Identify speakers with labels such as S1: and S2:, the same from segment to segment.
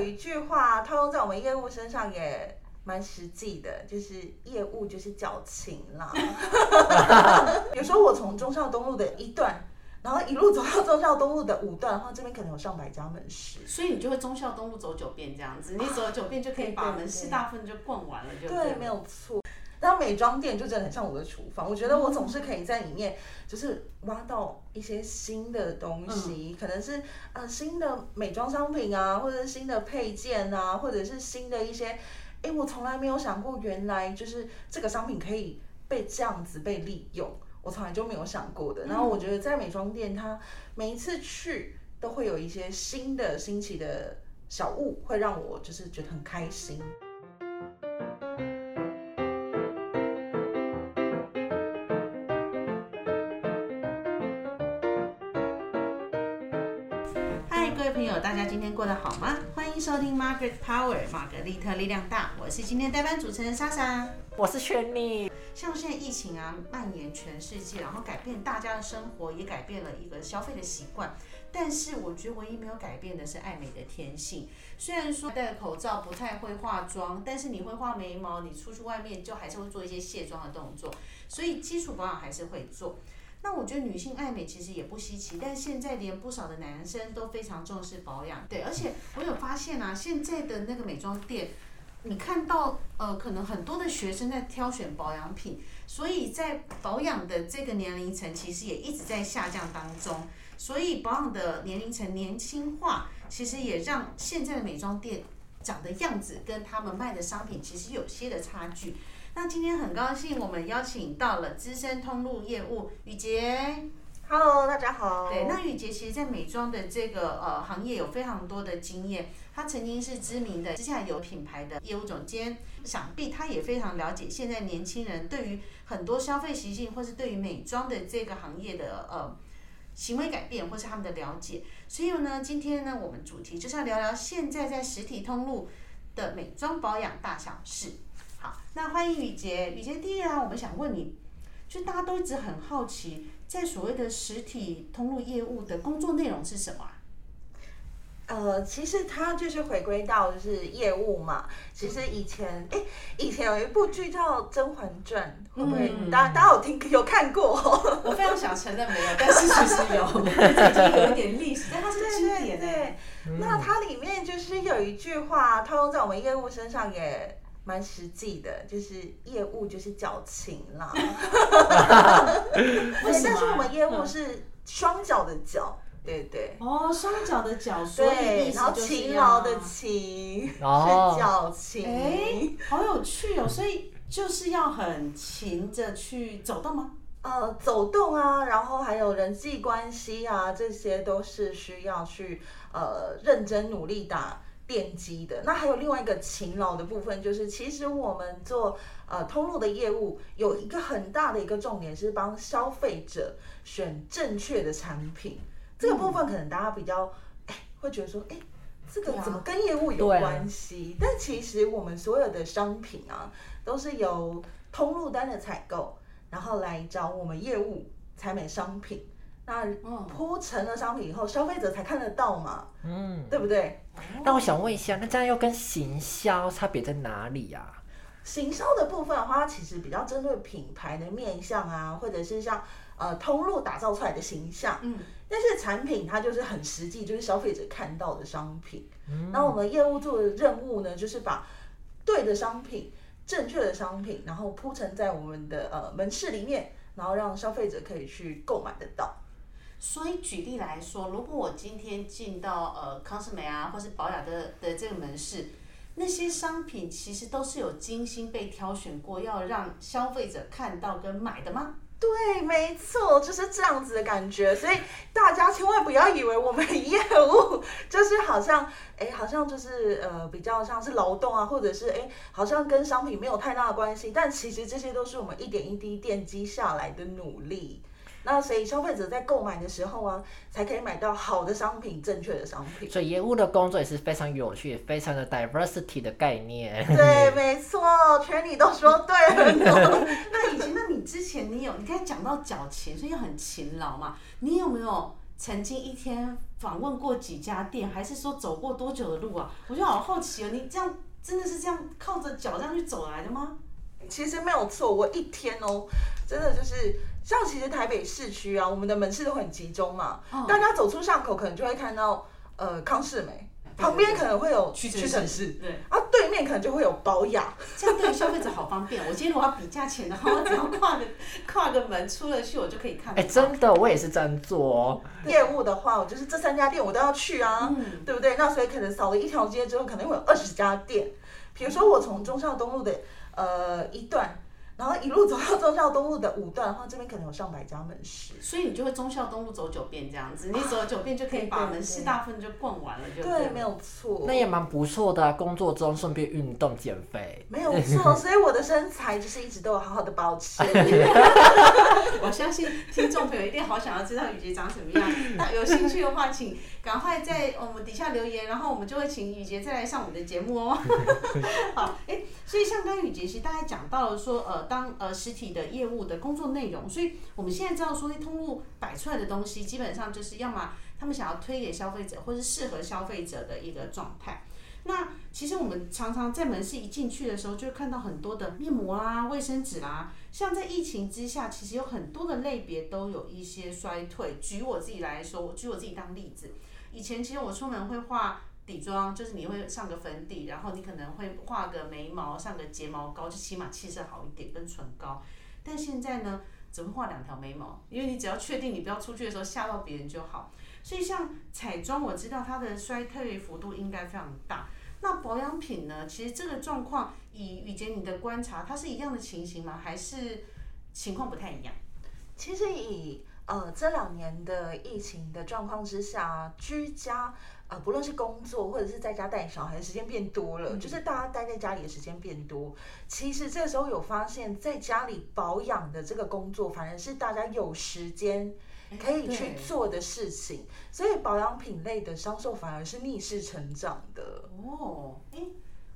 S1: 有一句话套用在我们业务身上也蛮实际的，就是业务就是矫情啦。有时候我从中孝东路的一段，然后一路走到忠孝东路的五段，然后这边可能有上百家门市。
S2: 所以你就会忠孝东路走九遍这样子，你走九遍就可以把门市大部分就逛完了，就
S1: 对，没有错。然后美妆店就真的很像我的厨房，我觉得我总是可以在里面，就是挖到一些新的东西，可能是呃新的美妆商品啊，或者是新的配件啊，或者是新的一些，哎，我从来没有想过，原来就是这个商品可以被这样子被利用，我从来就没有想过的。然后我觉得在美妆店，它每一次去都会有一些新的新奇的小物，会让我就是觉得很开心。
S2: 朋友，大家今天过得好吗？欢迎收听 Margaret Power，玛格丽特力量大。我是今天代班主持人莎莎，
S3: 我是轩妮。
S2: 像现在疫情啊蔓延全世界，然后改变大家的生活，也改变了一个消费的习惯。但是我觉得唯一没有改变的是爱美的天性。虽然说戴口罩不太会化妆，但是你会画眉毛，你出去外面就还是会做一些卸妆的动作，所以基础保养还是会做。那我觉得女性爱美其实也不稀奇，但现在连不少的男生都非常重视保养。对，而且我有发现啊，现在的那个美妆店，你看到呃，可能很多的学生在挑选保养品，所以在保养的这个年龄层其实也一直在下降当中。所以保养的年龄层年轻化，其实也让现在的美妆店长的样子跟他们卖的商品其实有些的差距。那今天很高兴，我们邀请到了资深通路业务雨杰。
S1: Hello，大家好。
S2: 对，那雨杰其实，在美妆的这个呃行业有非常多的经验。他曾经是知名的之下游品牌的业务总监，想必他也非常了解现在年轻人对于很多消费习性，或是对于美妆的这个行业的呃行为改变，或是他们的了解。所以呢，今天呢，我们主题就是要聊聊现在在实体通路的美妆保养大小事。好，那欢迎雨杰。雨杰，第一啊，我们想问你，就大家都一直很好奇，在所谓的实体通路业务的工作内容是什么啊？
S1: 呃，其实它就是回归到就是业务嘛。其实以前，哎，以前有一部剧叫《甄嬛传》，会不会大家大家有听有看过？
S2: 我非常想承认没有，但是其实有，已经有一点历史，但它是经典
S1: 对，那它里面就是有一句话套用在我们业务身上也。蛮实际的，就是业务就是矫情啦。但是我们业务是双脚的脚，对对。
S2: 哦，双脚的脚，所以
S1: 然后勤劳的勤是脚勤。
S2: 哎，好有趣哦！所以就是要很勤着去走动吗？
S1: 呃，走动啊，然后还有人际关系啊，这些都是需要去呃认真努力打。奠基的那还有另外一个勤劳的部分，就是其实我们做呃通路的业务有一个很大的一个重点是帮消费者选正确的产品。这个部分可能大家比较哎会觉得说哎这个怎么跟业务有关系？但其实我们所有的商品啊都是由通路单的采购，然后来找我们业务采买商品。那铺成了商品以后，消费者才看得到嘛，嗯，对不对？
S3: 那我想问一下，那这样又跟行销差别在哪里呀？
S1: 行销的部分的话，它其实比较针对品牌的面向啊，或者是像呃通路打造出来的形象，嗯，但是产品它就是很实际，就是消费者看到的商品。嗯，那我们业务做的任务呢，就是把对的商品、正确的商品，然后铺陈在我们的呃门市里面，然后让消费者可以去购买得到。
S2: 所以举例来说，如果我今天进到呃康斯美啊，或是宝雅的的这个门市，那些商品其实都是有精心被挑选过，要让消费者看到跟买的吗？
S1: 对，没错，就是这样子的感觉。所以大家千万不要以为我们业务 就是好像，哎，好像就是呃比较像是劳动啊，或者是哎，好像跟商品没有太大的关系。但其实这些都是我们一点一滴奠基下来的努力。那所以消费者在购买的时候啊，才可以买到好的商品、正确的商品。
S3: 所以业务的工作也是非常有趣、非常的 diversity 的概念。
S1: 对，没错，全你都说对了。
S2: 那以前，那你之前你有，你刚才讲到缴钱，所以很勤劳嘛？你有没有曾经一天访问过几家店，还是说走过多久的路啊？我就好好奇哦，你这样真的是这样靠着脚这样去走来的吗？
S1: 其实没有错，我一天哦，真的就是像其实台北市区啊，我们的门市都很集中嘛，
S2: 嗯
S1: 大家走出巷口可能就会看到呃康世美，旁边可能会有
S2: 屈
S1: 屈臣氏，
S2: 对，
S1: 啊对面可能就会有保雅，
S2: 这样对消费者好方便。我今天如果要比价钱的话，我只要跨个跨个门出了去，我就可以看到。
S3: 哎、真的，我也是这样做哦。
S1: 业务的话，我就是这三家店我都要去啊，
S2: 嗯
S1: 对不对？那所以可能扫了一条街之后，可能会有二十家店。比如说我从中孝东路的呃一段，然后一路走到忠孝东路的五段的话，这边可能有上百家门市。
S2: 所以你就会忠孝东路走九遍这样子，你走九遍就可以把门市大部分就逛完了，就
S1: 对，
S2: 了
S1: 没有错。
S3: 那也蛮不错的、啊，工作中顺便运动减肥。
S1: 没有错，所以我的身材就是一直都有好好的保持。
S2: 我相信听众朋友一定好想要知道雨杰长什么样。那有兴趣的话，请赶快在我们底下留言，然后我们就会请雨杰再来上我们的节目哦。好，哎、所以像刚刚雨杰其实大概讲到了说，呃，当呃实体的业务的工作内容，所以我们现在知道说，通路摆出来的东西，基本上就是要么他们想要推给消费者，或是适合消费者的一个状态。那其实我们常常在门市一进去的时候，就会看到很多的面膜啦、卫生纸啦。像在疫情之下，其实有很多的类别都有一些衰退。举我自己来说，我举我自己当例子，以前其实我出门会画底妆，就是你会上个粉底，然后你可能会画个眉毛、上个睫毛膏，就起码气色好一点，跟唇膏。但现在呢，只会画两条眉毛，因为你只要确定你不要出去的时候吓到别人就好。所以像彩妆，我知道它的衰退幅度应该非常大。那保养品呢？其实这个状况，以雨杰你的观察，它是一样的情形吗？还是情况不太一样？
S1: 其实以呃这两年的疫情的状况之下，居家呃不论是工作或者是在家带小孩的时间变多了，就是大家待在家里的时间变多。其实这时候有发现，在家里保养的这个工作，反而是大家有时间。可以去做的事情，所以保养品类的销售反而是逆势成长的。
S2: 哦，哎，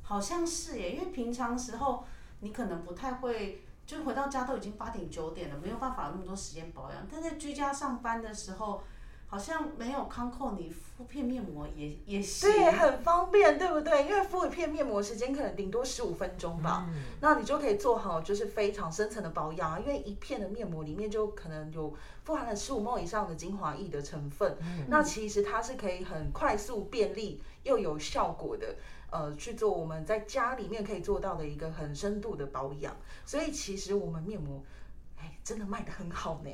S2: 好像是耶，因为平常时候你可能不太会，就回到家都已经八点九点了，没有办法有那么多时间保养。但在居家上班的时候，好像没有康扣你敷片面膜也也行。
S1: 对，很方便，对不对？因为敷一片面膜时间可能顶多十五分钟吧，那你就可以做好就是非常深层的保养啊。因为一片的面膜里面就可能有富含了十五毫以上的精华液的成分，那其实它是可以很快速、便利又有效果的。呃，去做我们在家里面可以做到的一个很深度的保养，所以其实我们面膜，哎，真的卖的很好呢。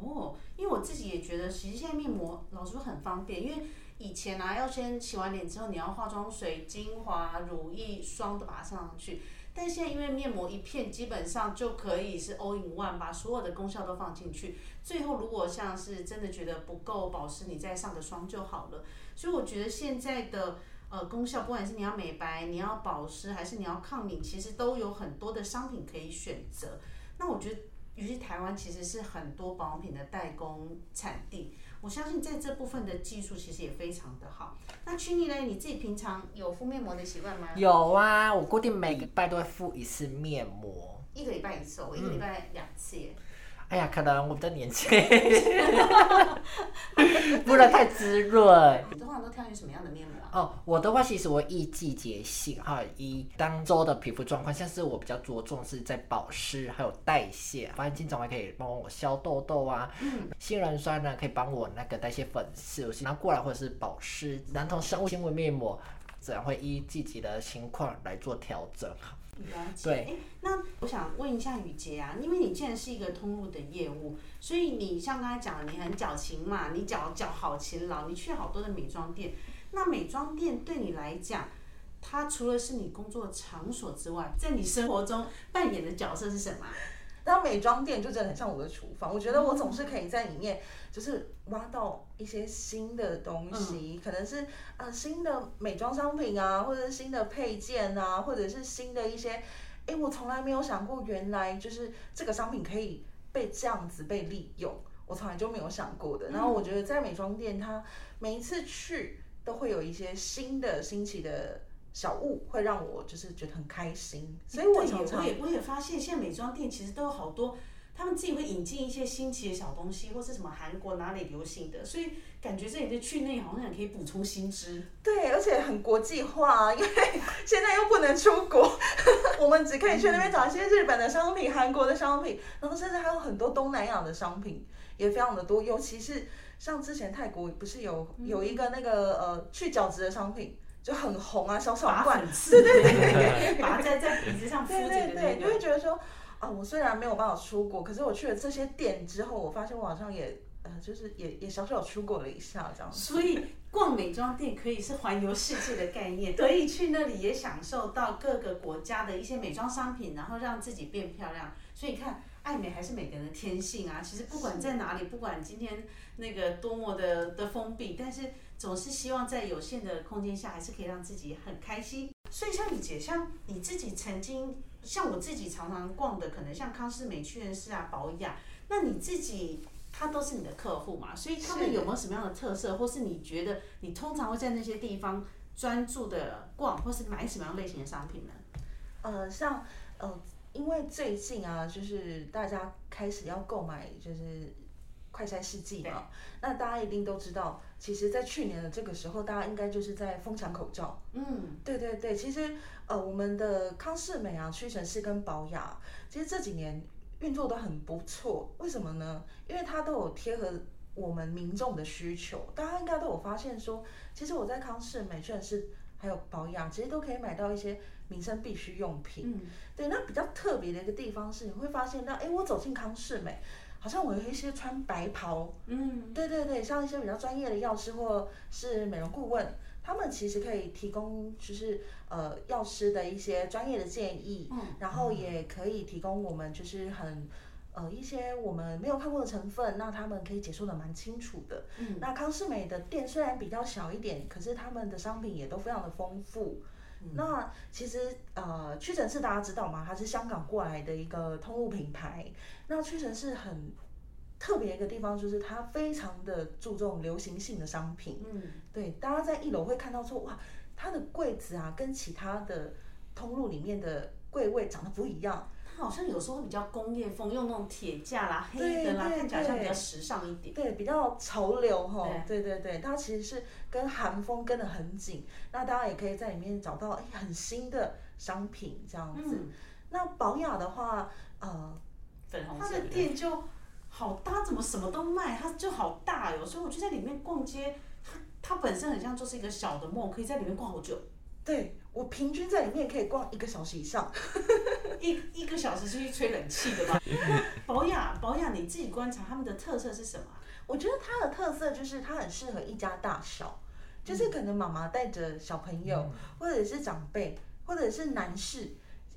S2: 哦，因为我自己也觉得，其实现在面膜老实说很方便，因为以前啊要先洗完脸之后，你要化妆水、精华、乳液、霜都把它上上去。但现在因为面膜一片基本上就可以是 all in one，把所有的功效都放进去。最后如果像是真的觉得不够保湿，你再上个霜就好了。所以我觉得现在的呃功效，不管是你要美白、你要保湿，还是你要抗敏，其实都有很多的商品可以选择。那我觉得。尤其台湾其实是很多保养品的代工产地，我相信在这部分的技术其实也非常的好。那曲妮呢？你自己平常有敷面膜的习惯吗？
S3: 有啊，我固定每个礼拜都会敷一次面膜。
S2: 一个礼拜一次哦，我一个礼拜两次耶。
S3: 哎呀，可能我比较年轻，不能太滋润。
S2: 你通常都挑选什么样的面膜啊？
S3: 哦，我的话其实我依季节性还有依当周的皮肤状况，像是我比较着重是在保湿还有代谢，发现金总还可以帮我消痘痘啊，
S2: 嗯
S3: 杏仁酸呢可以帮我那个代谢粉刺，拿过来或者是保湿，男童生物纤维面膜，这样会依季节的情况来做调整。
S2: 了解。
S3: 对
S2: 哎，那我想问一下雨杰啊，因为你既然是一个通路的业务，所以你像刚才讲，你很矫情嘛，你脚脚好勤劳，你去好多的美妆店。那美妆店对你来讲，它除了是你工作场所之外，在你生活中扮演的角色是什么啊？
S1: 那美妆店就真的很像我的厨房，我觉得我总是可以在里面，就是挖到一些新的东西，可能是呃新的美妆商品啊，或者是新的配件啊，或者是新的一些，哎，我从来没有想过，原来就是这个商品可以被这样子被利用，我从来就没有想过的。然后我觉得在美妆店，它每一次去都会有一些新的新奇的小物，会让我就是觉得很开心，所以我
S2: 对耶
S1: 常常
S2: 我也我也发现，现在美妆店其实都有好多他们自己会引进一些新奇的小东西，或是什么韩国哪里流行的，所以感觉这里的去内好像也可以补充新知。
S1: 对，而且很国际化，因为 现在又不能出国，我们只可以去那边找一些日本的商品、韩国的商品，然后甚至还有很多东南亚的商品，也非常的多。尤其是像之前泰国不是有有一个那个呃去角质的商品，就很红啊，小小罐，
S2: 对对对，拔在在鼻子上敷着
S1: 对对对，就会觉得说啊，我虽然没有办法出国，可是我去了这些店之后，我发现我好像也。呃，就是也也小小出国了一下这样，
S2: 所以逛美妆店可以是环游世界的概念，可以去那里也享受到各个国家的一些美妆商品，然后让自己变漂亮。所以你看，爱美还是每个人的天性啊。其实不管在哪里，不管今天那个多么的的封闭，但是总是希望在有限的空间下，还是可以让自己很开心。所以像你姐，像你自己曾经，像我自己常常逛的，可能像康斯美、屈臣氏啊、保养，那你自己。他都是你的客户嘛，所以他们有没有什么样的特色，或是你觉得你通常会在那些地方专注的逛，或是买什么样类型的商品呢？
S1: 呃，像呃，因为最近啊，就是大家开始要购买就是快筛试剂嘛，那大家一定都知道，其实，在去年的这个时候，大家应该就是在疯抢口罩。嗯，对对对，其实呃，我们的康士美啊、屈臣氏跟宝雅，其实这几年。运作的很不错，为什么呢？因为它都有贴合我们民众的需求。大家应该都有发现说，其实我在康氏美、全是还有保养，其实都可以买到一些民生必需用品。嗯，对。那比较特别的一个地方是，你会发现到，哎，我走进康氏美，好像我有一些穿白袍。嗯，对对对，像一些比较专业的药师或是美容顾问。他们其实可以提供，就是呃药师的一些专业的建议，嗯，然后也可以提供我们就是很呃一些我们没有看过的成分，那他们可以解说的蛮清楚的。嗯，那康士美的店虽然比较小一点，可是他们的商品也都非常的丰富。那其实呃屈臣氏大家知道吗？它是香港过来的一个通路品牌。那屈臣氏很。特别一个地方就是它非常的注重流行性的商品，嗯，对，大家在一楼会看到说，哇，它的柜子啊跟其他的通路里面的柜位长得不一样，
S2: 它好像有时候会比较工业风，用那种铁架啦、黑的啦，看起来像比较时尚一点，
S1: 对，比较潮流哈，对对对，它其实是跟韩风跟得很紧，那大家也可以在里面找到哎很新的商品这样子。那宝雅的话，呃，
S2: 粉红色的店就。好大，怎么什么都卖？它就好大哟，所以我就在里面逛街。它它本身很像就是一个小的梦，可以在里面逛好久。
S1: 对我平均在里面可以逛一个小时以上，
S2: 一一个小时是去吹冷气的吧？保养保养，你自己观察他们的特色是什么？
S1: 我觉得它的特色就是它很适合一家大小，就是可能妈妈带着小朋友，或者是长辈，或者是男士。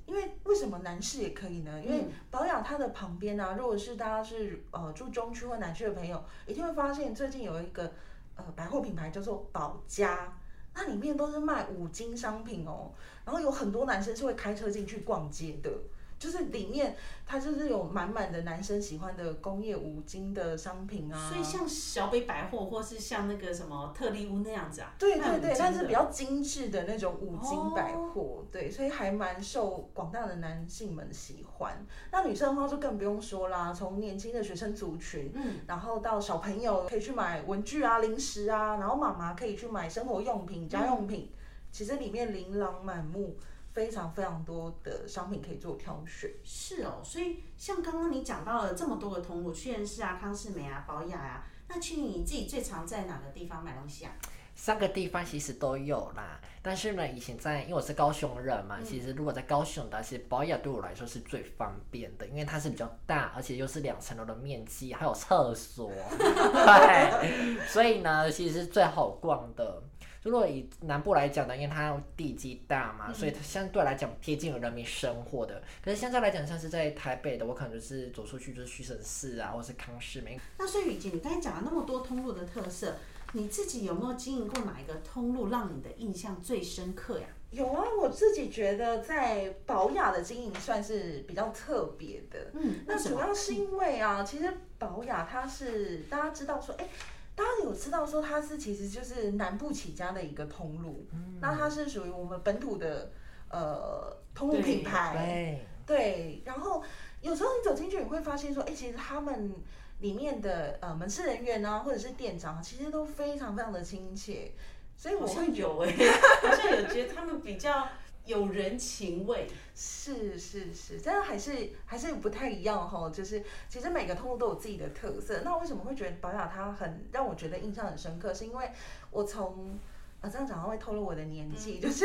S1: 因为为什么男士也可以呢？因为保养它的旁边呢，如果是大家是呃住中区或南区的朋友，一定会发现最近有一个呃百货品牌叫做保家，那里面都是卖五金商品哦，然后有很多男生是会开车进去逛街的。就是里面它就是有满满的男生喜欢的工业五金的商品啊，
S2: 所以像小北百货或是像那个什么特利屋那样子啊，
S1: 对对对，但是比较精致的那种五金百货，对，所以还蛮受广大的男性们喜欢。那女生的话就更不用说啦，从年轻的学生族群，嗯，然后到小朋友可以去买文具啊、零食啊，然后妈妈可以去买生活用品、家用品，其实里面琳琅满目。非常非常多的商品可以做挑选。
S2: 是哦，所以像刚刚你讲到了这么多的通路，屈臣氏啊、康士美啊、宝雅啊，那去你自己最常在哪个地方买东西啊？
S3: 三个地方其实都有啦，但是呢，以前在因为我是高雄人嘛，其实如果在高雄的，其实宝雅对我来说是最方便的，因为它是比较大，而且又是两层楼的面积，还有厕所，对，所以呢，其实是最好逛的。如果以南部来讲呢，因为它地基大嘛，所以它相对来讲贴近人民生活的。可是现在来讲，像是在台北的，我可能就是走出去就是屈臣氏啊，或是康士美。
S2: 那所以雨姐，你刚才讲了那么多通路的特色，你自己有没有经营过哪一个通路让你的印象最深刻呀？
S1: 有啊，我自己觉得在宝雅的经营算是比较特别的。嗯，那主要是因为啊，其实宝雅它是大家知道说，哎。大家有知道说它是其实就是南部起家的一个通路，那它是属于我们本土的呃通路品牌，对，然后有时候你走进去，你会发现说，哎、其实他们里面的呃门市人员啊，或者是店长，其实都非常非常的亲切，所以我会
S2: 有哎、好像有觉得他们比较有人情味。
S1: 是是是，但是还是还是不太一样哈。就是其实每个通路都有自己的特色。那为什么会觉得保养它很让我觉得印象很深刻？是因为我从啊这样讲会透露我的年纪，就是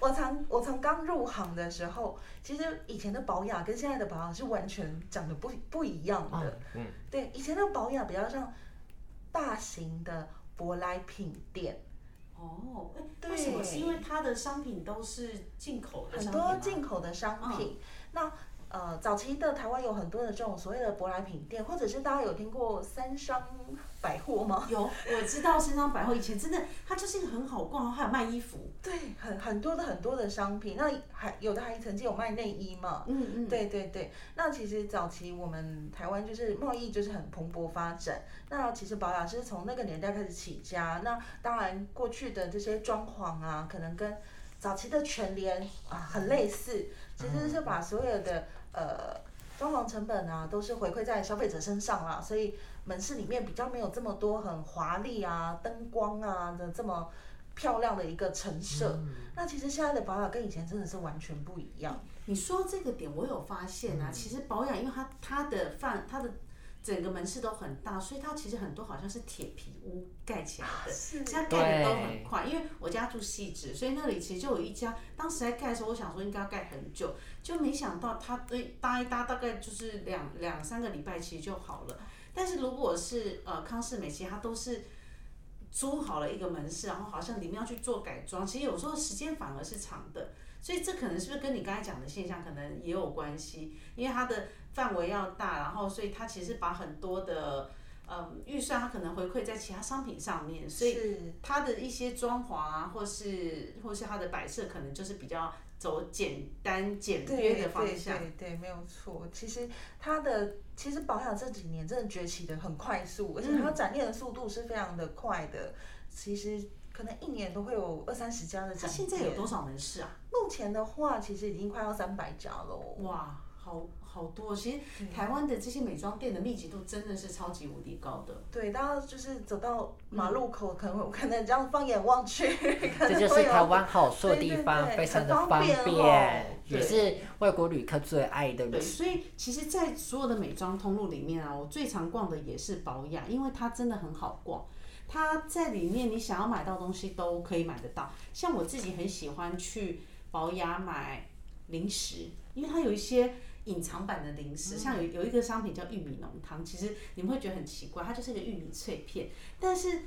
S1: 我从我从刚入行的时候，其实以前的保养跟现在的保养是完全长得不不一样的。
S3: 哦，嗯，
S1: 对，以前的保养比较像大型的舶来品店。
S2: 哦，为什么？是因为它的商品都是进口的
S1: 很多进口的商品。那呃，早期的台湾有很多的这种所谓的舶来品店，或者是大家有听过三商百货吗？
S2: 有，我知道深商百货以前真的，它就是一个很好逛，还有卖衣服。
S1: 对，很很多的很多的商品。那还有的还曾经有卖内衣嘛。
S2: 嗯嗯，
S1: 对对对，那其实早期我们台湾就是贸易就是很蓬勃发展。那其实宝雅是从那个年代开始起家。那当然过去的这些装潢啊，可能跟早期的全联啊很类似，其实是把所有的呃装潢成本啊都是回馈在消费者身上啦。所以门市里面比较没有这么多很华丽啊、灯光啊的这么漂亮的一个陈设。那其实现在的保养跟以前真的是完全不一样。
S2: 你说这个点，我有发现啊，其实保养，因为它它的范它的整个门市都很大，所以它其实很多好像是铁皮屋盖起来的，
S1: 是
S2: 现在盖的都很快。因为我家住细致，所以那里其实就有一家，当时在盖的时候，我想说应该要盖很久，就没想到它对搭一搭大概就是两两三个礼拜其实就好了。但是如果是呃康氏美，其实它都是。租好了一个门市，然后好像里面要去做改装，其实有时候时间反而是长的，所以这可能是不是跟你刚才讲的现象可能也有关系？因为它的范围要大，然后所以它其实把很多的嗯预算，它可能回馈在其他商品上面，所以它的一些装潢啊，或是或是它的摆设，可能就是比较走简单简约的方向。
S1: 对对对，没有错。其实它的其实保养这几年真的崛起的很快速，而且它展店的速度是非常的快的。其实可能一年都会有二三十家的展店。
S2: 现在有多少门市啊？
S1: 目前的话，其实已经快要三百家喽。
S2: 哇，好好多！其实台湾的这些美妆店的密集度真的是超级无敌高的。
S1: 对，大家就是走到马路口，可能可能这样放眼望去，可
S3: 这就是台湾好处的地
S1: 对对
S3: 方，
S1: 对
S3: 非常的
S1: 很方
S3: 方
S1: 便哦
S3: 也是外国旅客最爱的
S2: 对，所以其实，在所有的美妆通路里面啊，我最常逛的也是保养，因为它真的很好逛。它在里面，你想要买到东西都可以买得到。像我自己很喜欢去保雅买零食，因为它有一些隐藏版的零食，像有有一个商品叫玉米浓汤，其实你们会觉得很奇怪，它就是一个玉米脆片，但是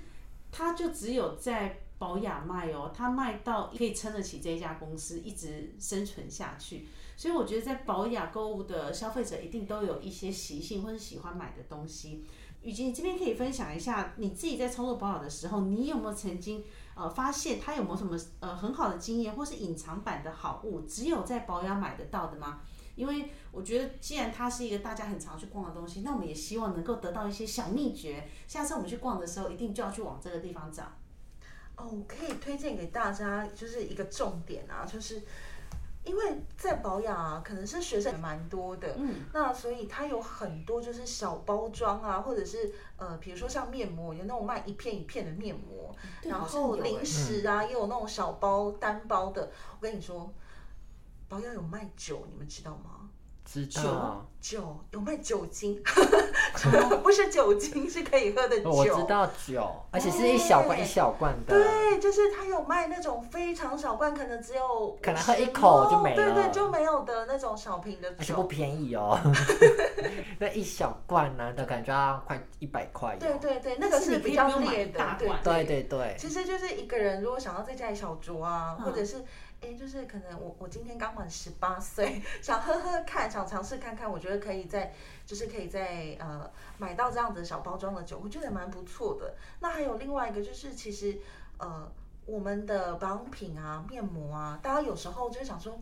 S2: 它就只有在保雅卖哦，它卖到可以撑得起这一家公司一直生存下去。所以我觉得在保雅购物的消费者一定都有一些习性或者喜欢买的东西。雨吉，你这边可以分享一下你自己在操作保养的时候，你有没有曾经呃发现它有没有什么呃很好的经验，或是隐藏版的好物，只有在保养买得到的吗？因为我觉得，既然它是一个大家很常去逛的东西，那我们也希望能够得到一些小秘诀。下次我们去逛的时候，一定就要去往这个地方找。
S1: 哦，可以推荐给大家，就是一个重点啊，就是因为在保养啊，可能是学生也蛮多的，
S2: 嗯，
S1: 那所以它有很多就是小包装啊，或者是呃，比如说像面膜，有那种卖一片一片的面膜，然后零
S2: 欸
S1: 食啊，也有那种小包单包的。我跟你说，保养有卖酒，你们知道吗？
S3: 知道，
S1: 酒有卖酒精，不是酒精，是可以喝的酒。
S3: 我知道酒，而且是一小罐一小罐的。
S1: 对，就是它有卖那种非常小罐，可能只有
S3: 可能喝一口就没了
S1: 对对，就没有的那种小瓶的
S3: 而且不。便宜哦，那一小罐呢的感觉要快一百块哟。
S1: 对对对，那个是比较烈的，对
S2: 大罐
S3: 对对对，
S1: 其实就是一个人如果想要在家里小酌啊，
S2: 嗯
S1: 或者是哎，就是可能我我今天刚满十八岁，想喝喝看，想尝试看看，我觉得可以在就是可以在呃买到这样子小包装的酒，我觉得蛮不错的。那还有另外一个就是其实呃我们的保养品啊、面膜啊，大家有时候就想说。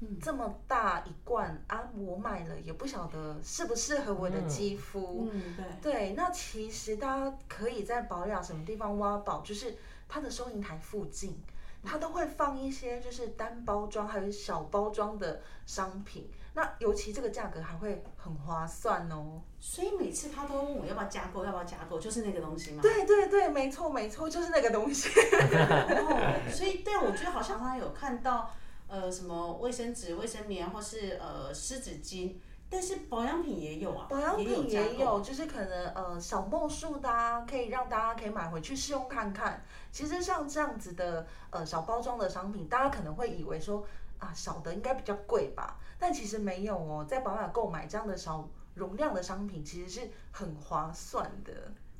S2: 嗯
S1: 这么大一罐啊，我买了也不晓得适不适合我的
S3: 嗯
S1: 肌肤。
S2: 嗯，对。
S1: 对，那其实大家可以在保养什么地方挖宝，就是它的收银台附近，它都会放一些就是单包装还有小包装的商品。那尤其这个价格还会很划算哦。
S2: 所以每次他都问我要不要加购，要不要加购，就是那个东西吗？
S1: 对对对，没错没错，就是那个东西。
S2: 哦，所以对，我觉得好像他有看到呃什么卫生纸、卫生棉或是呃湿纸巾，但是保养品也有啊，
S1: 保养品也有，就是可能呃小莫数的啊，可以让大家可以买回去试用看看。其实像这样子的呃小包装的商品，大家可能会以为说啊小的应该比较贵吧，但其实没有哦，在宝雅购买这样的小容量的商品，其实是很划算的。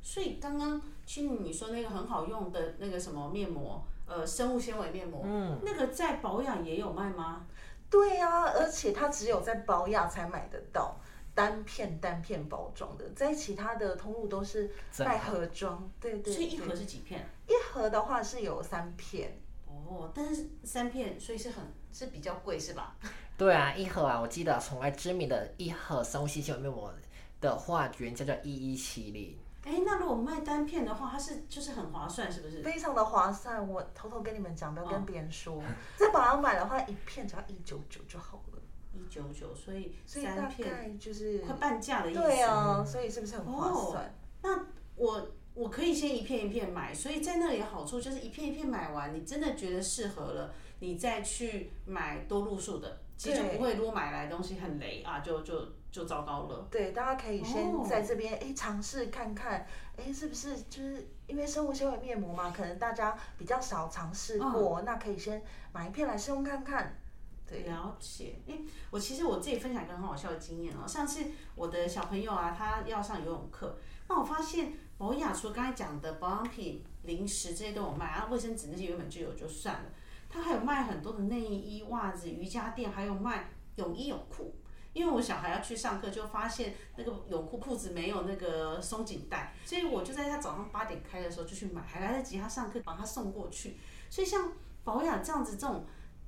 S2: 所以刚刚青你说那个很好用的那个什么面膜，呃，生物纤维面膜，
S3: 嗯，
S2: 那个在保养也有卖吗？
S1: 对呀、而且它只有在保雅才买得到。单片单片包装的，在其他的通路都是卖
S3: 盒
S1: 盒装，对对对
S2: 所以一盒是几片？
S1: 一盒的话是有三片，
S2: 哦，但是三片，所以是很是比较贵是吧？
S3: 对啊，一盒啊，我记得从来知名的一盒生物性纤维面膜的话，原价叫一一七零。
S2: 哎，那如果卖单片的话，它是就是很划算，是不是？
S1: 非常的划算。我偷偷跟你们讲，不要
S2: 哦
S1: 跟别人说，在宝安买的话，一片只要一九九就好了，
S2: 一九九，所以
S1: 所以大
S2: 三片
S1: 概就是
S2: 快半价的意思。
S1: 对啊，所以是不是很划
S2: 哦
S1: 算？
S2: 那我我可以先一片一片买，所以在那里的好处就是一片一片买完，你真的觉得适合了，你再去买多路数的，其实就不会如果买来的东西很雷啊，就就就糟糕了。
S1: 对，大家可以先
S2: 哦
S1: 在这边哎尝试看看，哎是不是就是因为生物纤维面膜嘛，可能大家比较少尝试过，那可以先买一片来试用看看。对，
S2: 了解，哎、我其实我自己分享一个很好笑的经验哦。上次我的小朋友啊，他要上游泳课，那我发现宝雅除了刚才讲的保养品、零食这些都有卖，然后卫生纸那些原本就有就算了，他还有卖很多的内衣、袜子、瑜伽垫，还有卖泳衣、泳裤。因为我小孩要去上课，就发现那个泳裤裤子没有那个松紧带，所以我就在他早上八点开的时候就去买，还来得及他上课把他送过去。所以像保养这样子这种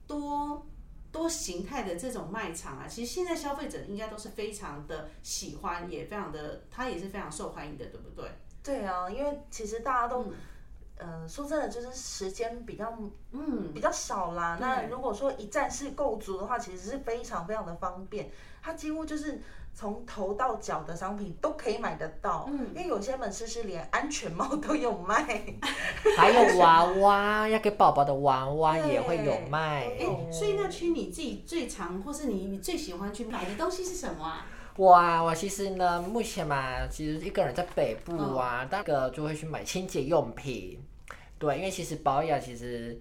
S2: 多多形态的这种卖场啊，其实现在消费者应该都是非常的喜欢，也非常的，它也是非常受欢迎的，对不对？
S1: 对啊，因为其实大家都，呃，说真的，就是时间比较
S2: 嗯，
S1: 比较少啦。那如果说一站式购足的话，其实是非常非常的方便，它几乎就是从头到脚的商品都可以买得到。
S2: 嗯
S1: 因为有些门市是连安全帽 都有卖。
S3: 还有娃娃，要给宝宝的娃娃也会有
S1: 对
S3: 卖。
S2: 哎，所以那区你自己最常或是你你最喜欢去买的东西是什么啊？
S3: 哇，我其实呢，目前嘛，其实一个人在北部啊，那个就会去买清洁用品。对，因为其实保养其实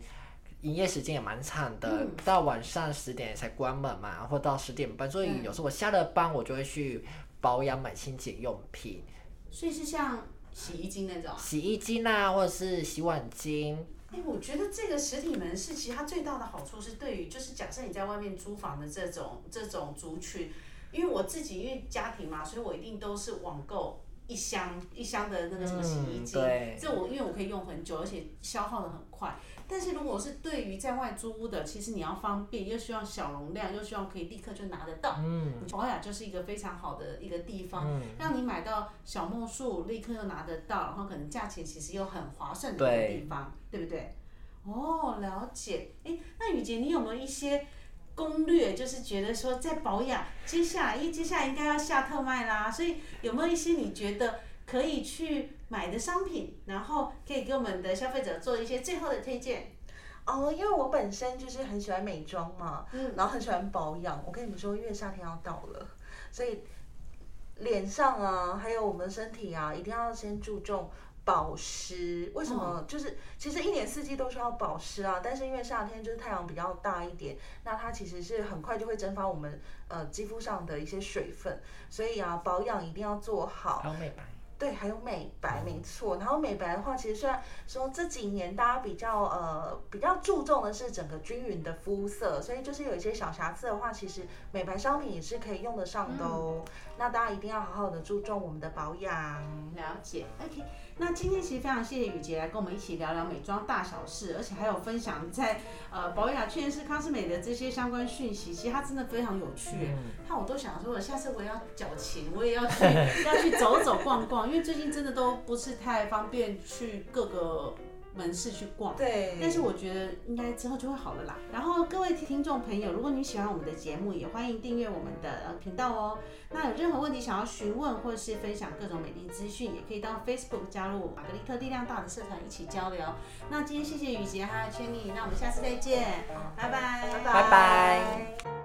S3: 营业时间也蛮长的，
S2: 嗯
S3: 到晚上十点才关门嘛，或到十点半，所以
S2: 嗯
S3: 有时候我下了班，我就会去保养买清洁用品，
S2: 所以是像洗衣精那种啊。
S3: 洗衣精啊，或者是洗碗巾。
S2: 哎，我觉得这个实体门市其实它最大的好处是对于，就是假设你在外面租房的这种这种族群，因为我自己因为家庭嘛，所以我一定都是网购一箱一箱的那个什么洗衣
S3: 嗯
S2: 精，
S3: 对
S2: 这我因为我可以用很久，而且消耗的很快。但是如果是对于在外租屋的，其实你要方便，又希望小容量，又希望可以立刻就拿得到。
S3: 嗯
S2: 保雅就是一个非常好的一个地方，
S3: 嗯，
S2: 让你买到小墨数，立刻又拿得到，然后可能价钱其实又很划算的一个地方，对不对？哦，了解。哎，那雨杰，你有没有一些攻略？就是觉得说在保养，接下来因为接下来应该要下特卖啦，所以有没有一些你觉得可以去买的商品，然后可以给我们的消费者做一些最后的推荐？
S1: 哦，因为我本身就是很喜欢美妆嘛，
S2: 嗯
S1: 然后很喜欢保养。我跟你们说，因为夏天要到了，所以脸上啊，还有我们身体啊，一定要先注重保湿。为什么？就是其实一年四季都需要保湿啊，但是因为夏天就是太阳比较大一点，那它其实是很快就会蒸发我们呃肌肤上的一些水分，所以啊，保养一定要做好。
S3: 还有美白。
S1: 对，还有美白，没错。然后美白的话，其实虽然说这几年大家比较呃比较注重的是整个均匀的肤色，所以就是有一些小瑕疵的话，其实美白商品也是可以用得上的哦。那大家一定要好好的注重我们的保养。
S2: 了解，OK。那今天其实非常谢谢雨杰来跟我们一起聊聊美妆大小事，而且还有分享在呃保养确认是康斯美的这些相关讯息，其实它真的非常有趣耶。看我都想说，我下次我也要矫情，我也要去 要去走走逛逛，因为最近真的都不是太方便去各个门市去逛。
S1: 对，
S2: 但是我觉得应该之后就会好了啦。然后各位听众朋友，如果你喜欢我们的节目，也欢迎订阅我们的呃频道哦。那有任何问题想要询问或是分享各种美丽资讯，也可以到 Facebook 加入玛格丽特力量大的社团一起交流。那今天谢谢雨杰还有千丽，那我们下次再见，拜拜，
S1: 拜
S3: 拜拜。